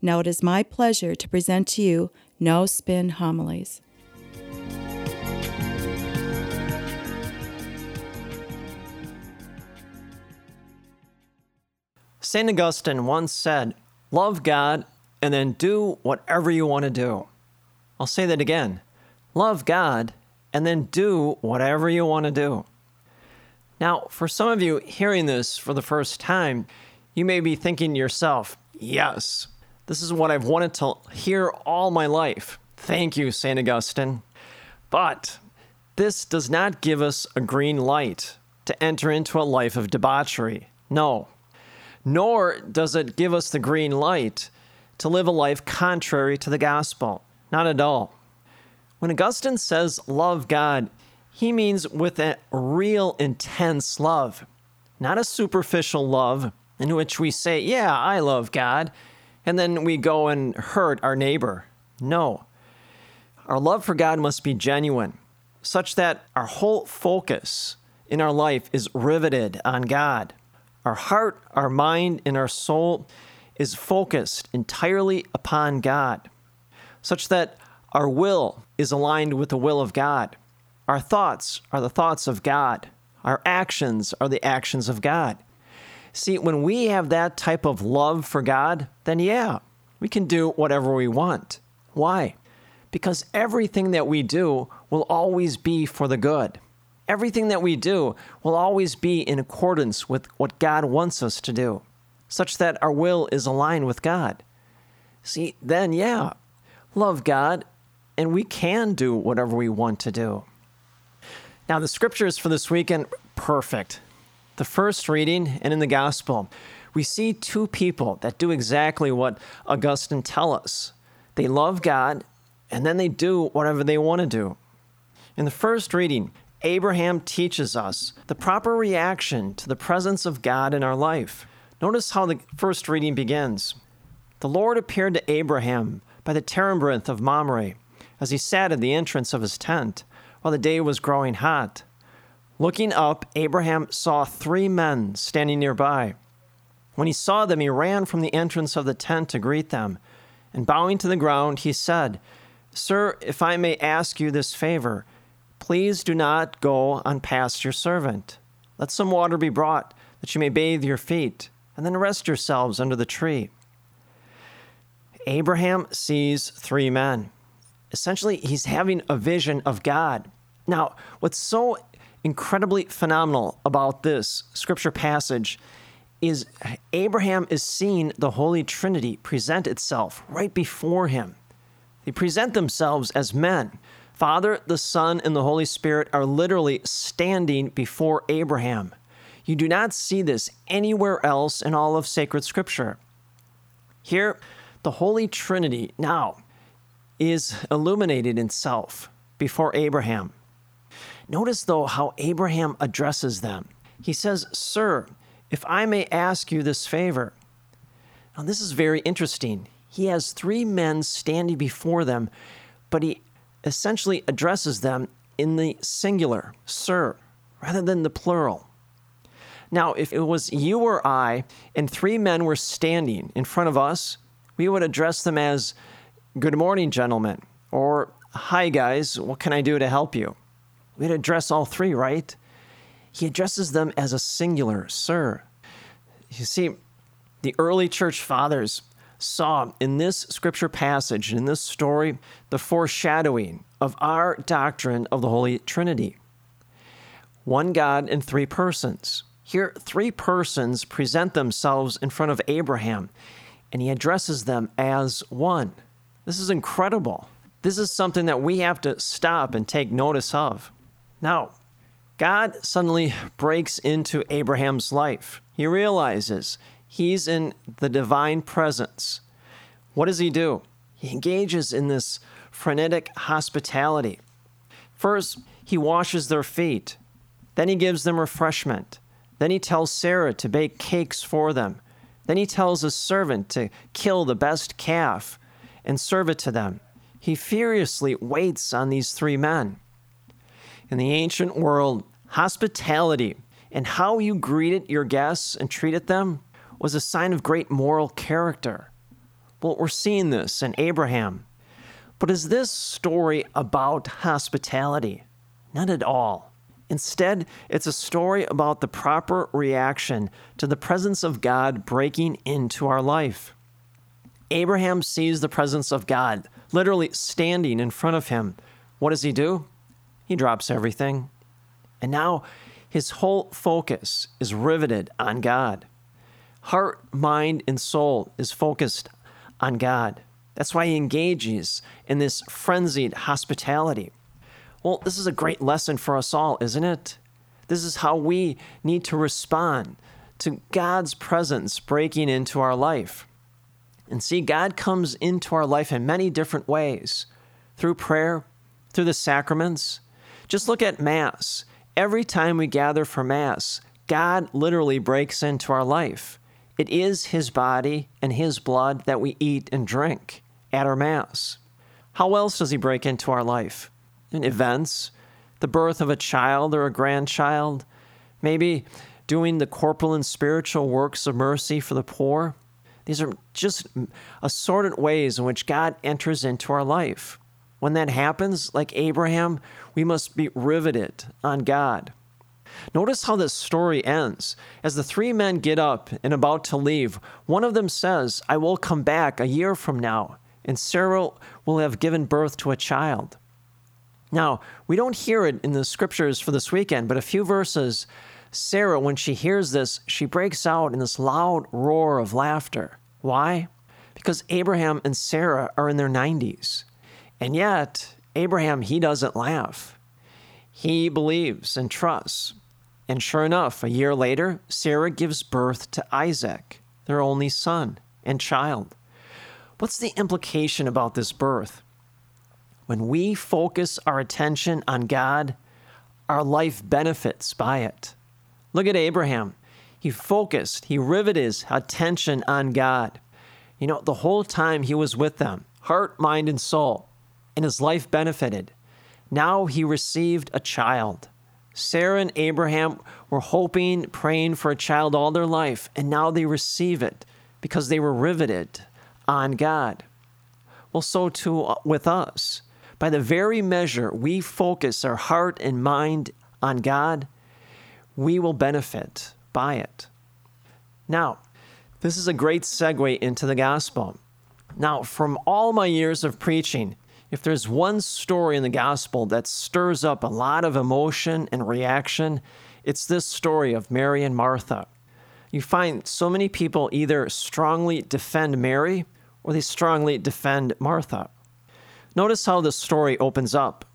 Now it is my pleasure to present to you No Spin Homilies. St. Augustine once said, Love God and then do whatever you want to do. I'll say that again. Love God and then do whatever you want to do. Now, for some of you hearing this for the first time, you may be thinking to yourself, Yes, this is what I've wanted to hear all my life. Thank you, St. Augustine. But this does not give us a green light to enter into a life of debauchery. No. Nor does it give us the green light to live a life contrary to the gospel. Not at all. When Augustine says love God, he means with a real intense love, not a superficial love in which we say, Yeah, I love God, and then we go and hurt our neighbor. No. Our love for God must be genuine, such that our whole focus in our life is riveted on God. Our heart, our mind, and our soul is focused entirely upon God, such that our will is aligned with the will of God. Our thoughts are the thoughts of God. Our actions are the actions of God. See, when we have that type of love for God, then yeah, we can do whatever we want. Why? Because everything that we do will always be for the good. Everything that we do will always be in accordance with what God wants us to do, such that our will is aligned with God. See, then, yeah, love God, and we can do whatever we want to do. Now, the scriptures for this weekend, perfect the first reading and in the gospel, we see two people that do exactly what Augustine tells us. They love God and then they do whatever they want to do. In the first reading, Abraham teaches us the proper reaction to the presence of God in our life. Notice how the first reading begins. The Lord appeared to Abraham by the terebinth of Mamre as he sat at the entrance of his tent while the day was growing hot. Looking up, Abraham saw three men standing nearby. When he saw them, he ran from the entrance of the tent to greet them. And bowing to the ground, he said, Sir, if I may ask you this favor, please do not go on past your servant. Let some water be brought, that you may bathe your feet, and then rest yourselves under the tree. Abraham sees three men. Essentially, he's having a vision of God. Now, what's so incredibly phenomenal about this scripture passage is Abraham is seeing the Holy Trinity present itself right before him. They present themselves as men. Father, the Son, and the Holy Spirit are literally standing before Abraham. You do not see this anywhere else in all of sacred scripture. Here, the Holy Trinity now is illuminated in self before Abraham. Notice, though, how Abraham addresses them. He says, Sir, if I may ask you this favor. Now, this is very interesting. He has three men standing before them, but he essentially addresses them in the singular, sir, rather than the plural. Now, if it was you or I and three men were standing in front of us, we would address them as, Good morning, gentlemen, or Hi, guys, what can I do to help you? We'd address all three, right? He addresses them as a singular, sir. You see, the early church fathers saw in this scripture passage, in this story, the foreshadowing of our doctrine of the Holy Trinity. One God in three persons. Here, three persons present themselves in front of Abraham, and he addresses them as one. This is incredible. This is something that we have to stop and take notice of. Now, God suddenly breaks into Abraham's life. He realizes he's in the divine presence. What does he do? He engages in this frenetic hospitality. First, he washes their feet. Then he gives them refreshment. Then he tells Sarah to bake cakes for them. Then he tells his servant to kill the best calf and serve it to them. He furiously waits on these three men. In the ancient world, hospitality and how you greeted your guests and treated them was a sign of great moral character. Well, we're seeing this in Abraham. But is this story about hospitality? Not at all. Instead, it's a story about the proper reaction to the presence of God breaking into our life. Abraham sees the presence of God literally standing in front of him. What does he do? He drops everything. And now his whole focus is riveted on God. Heart, mind, and soul is focused on God. That's why he engages in this frenzied hospitality. Well, this is a great lesson for us all, isn't it? This is how we need to respond to God's presence breaking into our life. And see, God comes into our life in many different ways through prayer, through the sacraments. Just look at Mass. Every time we gather for Mass, God literally breaks into our life. It is His body and His blood that we eat and drink at our Mass. How else does He break into our life? In events, the birth of a child or a grandchild, maybe doing the corporal and spiritual works of mercy for the poor. These are just assorted ways in which God enters into our life. When that happens, like Abraham, we must be riveted on God. Notice how this story ends. As the three men get up and about to leave, one of them says, I will come back a year from now, and Sarah will have given birth to a child. Now, we don't hear it in the scriptures for this weekend, but a few verses, Sarah, when she hears this, she breaks out in this loud roar of laughter. Why? Because Abraham and Sarah are in their 90s. And yet, Abraham, he doesn't laugh. He believes and trusts. And sure enough, a year later, Sarah gives birth to Isaac, their only son and child. What's the implication about this birth? When we focus our attention on God, our life benefits by it. Look at Abraham. He focused, he riveted his attention on God. You know, the whole time he was with them, heart, mind, and soul and his life benefited. Now he received a child. Sarah and Abraham were hoping, praying for a child all their life, and now they receive it because they were riveted on God. Well, so too uh, with us. By the very measure we focus our heart and mind on God, we will benefit by it. Now, this is a great segue into the gospel. Now, from all my years of preaching, if there's one story in the gospel that stirs up a lot of emotion and reaction, it's this story of Mary and Martha. You find so many people either strongly defend Mary or they strongly defend Martha. Notice how the story opens up.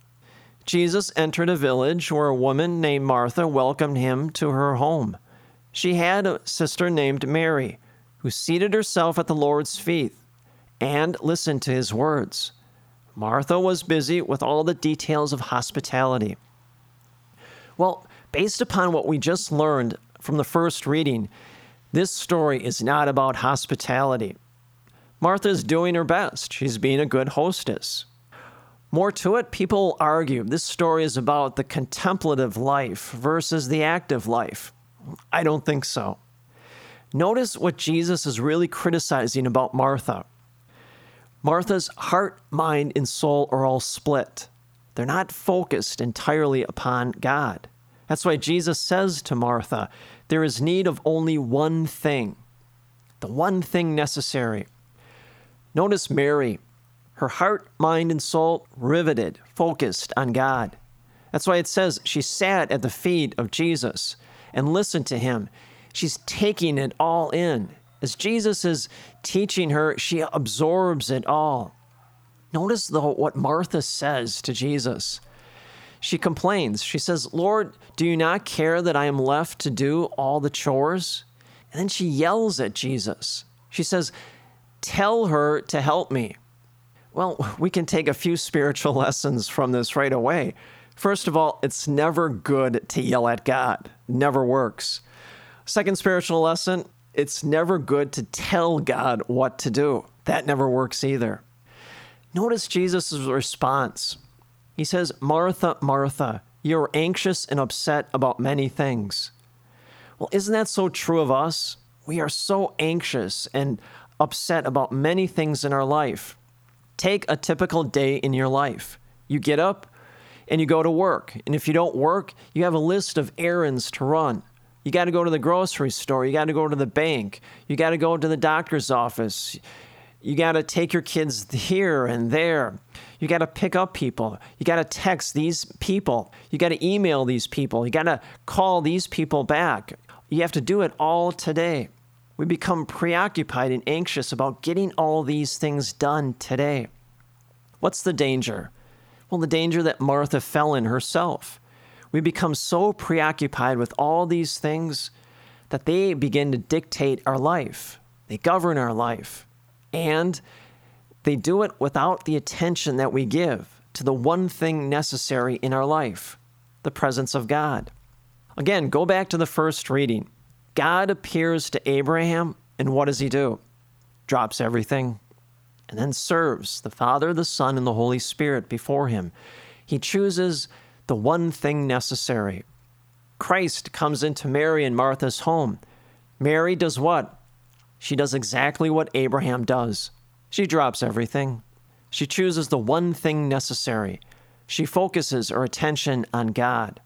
Jesus entered a village where a woman named Martha welcomed him to her home. She had a sister named Mary, who seated herself at the Lord's feet and listened to his words. Martha was busy with all the details of hospitality. Well, based upon what we just learned from the first reading, this story is not about hospitality. Martha's doing her best. She's being a good hostess. More to it, people argue this story is about the contemplative life versus the active life. I don't think so. Notice what Jesus is really criticizing about Martha. Martha's heart, mind, and soul are all split. They're not focused entirely upon God. That's why Jesus says to Martha, There is need of only one thing, the one thing necessary. Notice Mary, her heart, mind, and soul riveted, focused on God. That's why it says she sat at the feet of Jesus and listened to him. She's taking it all in. As Jesus is teaching her, she absorbs it all. Notice, though, what Martha says to Jesus. She complains. She says, Lord, do you not care that I am left to do all the chores? And then she yells at Jesus. She says, Tell her to help me. Well, we can take a few spiritual lessons from this right away. First of all, it's never good to yell at God, never works. Second spiritual lesson, it's never good to tell God what to do. That never works either. Notice Jesus' response. He says, Martha, Martha, you're anxious and upset about many things. Well, isn't that so true of us? We are so anxious and upset about many things in our life. Take a typical day in your life. You get up and you go to work. And if you don't work, you have a list of errands to run. You got to go to the grocery store. You got to go to the bank. You got to go to the doctor's office. You got to take your kids here and there. You got to pick up people. You got to text these people. You got to email these people. You got to call these people back. You have to do it all today. We become preoccupied and anxious about getting all these things done today. What's the danger? Well, the danger that Martha fell in herself. We become so preoccupied with all these things that they begin to dictate our life, they govern our life, and they do it without the attention that we give to the one thing necessary in our life the presence of God. Again, go back to the first reading. God appears to Abraham, and what does he do? Drops everything and then serves the Father, the Son, and the Holy Spirit before him. He chooses the one thing necessary. Christ comes into Mary and Martha's home. Mary does what? She does exactly what Abraham does. She drops everything. She chooses the one thing necessary. She focuses her attention on God.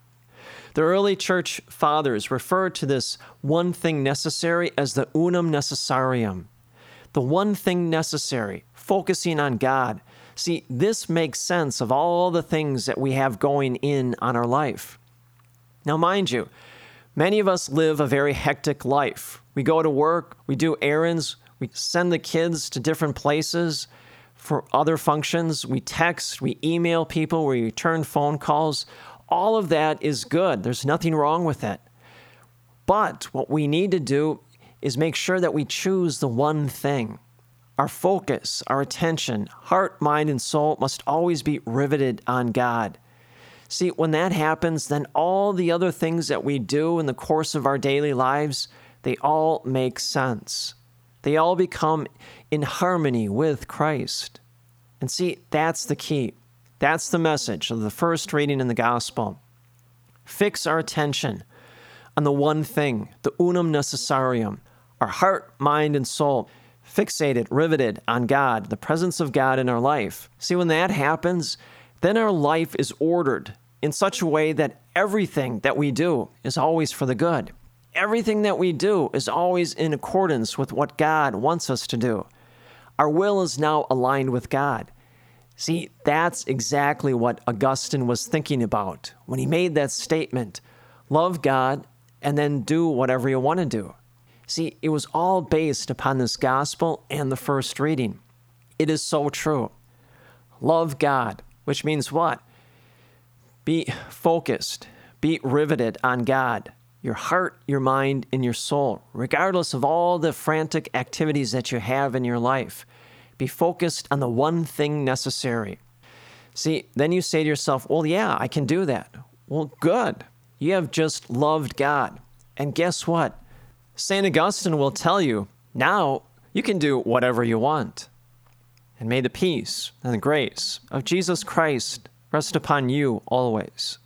The early church fathers referred to this one thing necessary as the unum necessarium, the one thing necessary, focusing on God. See, this makes sense of all the things that we have going in on our life. Now, mind you, many of us live a very hectic life. We go to work, we do errands, we send the kids to different places for other functions, we text, we email people, we return phone calls. All of that is good. There's nothing wrong with it. But what we need to do is make sure that we choose the one thing. Our focus, our attention, heart, mind, and soul must always be riveted on God. See, when that happens, then all the other things that we do in the course of our daily lives, they all make sense. They all become in harmony with Christ. And see, that's the key. That's the message of the first reading in the gospel. Fix our attention on the one thing, the unum necessarium, our heart, mind, and soul fixated, riveted on God, the presence of God in our life. See, when that happens, then our life is ordered in such a way that everything that we do is always for the good. Everything that we do is always in accordance with what God wants us to do. Our will is now aligned with God. See, that's exactly what Augustine was thinking about when he made that statement love God and then do whatever you want to do. See, it was all based upon this gospel and the first reading. It is so true. Love God, which means what? Be focused, be riveted on God, your heart, your mind, and your soul, regardless of all the frantic activities that you have in your life. Be focused on the one thing necessary. See, then you say to yourself, well, yeah, I can do that. Well, good. You have just loved God. And guess what? St. Augustine will tell you now you can do whatever you want. And may the peace and the grace of Jesus Christ rest upon you always.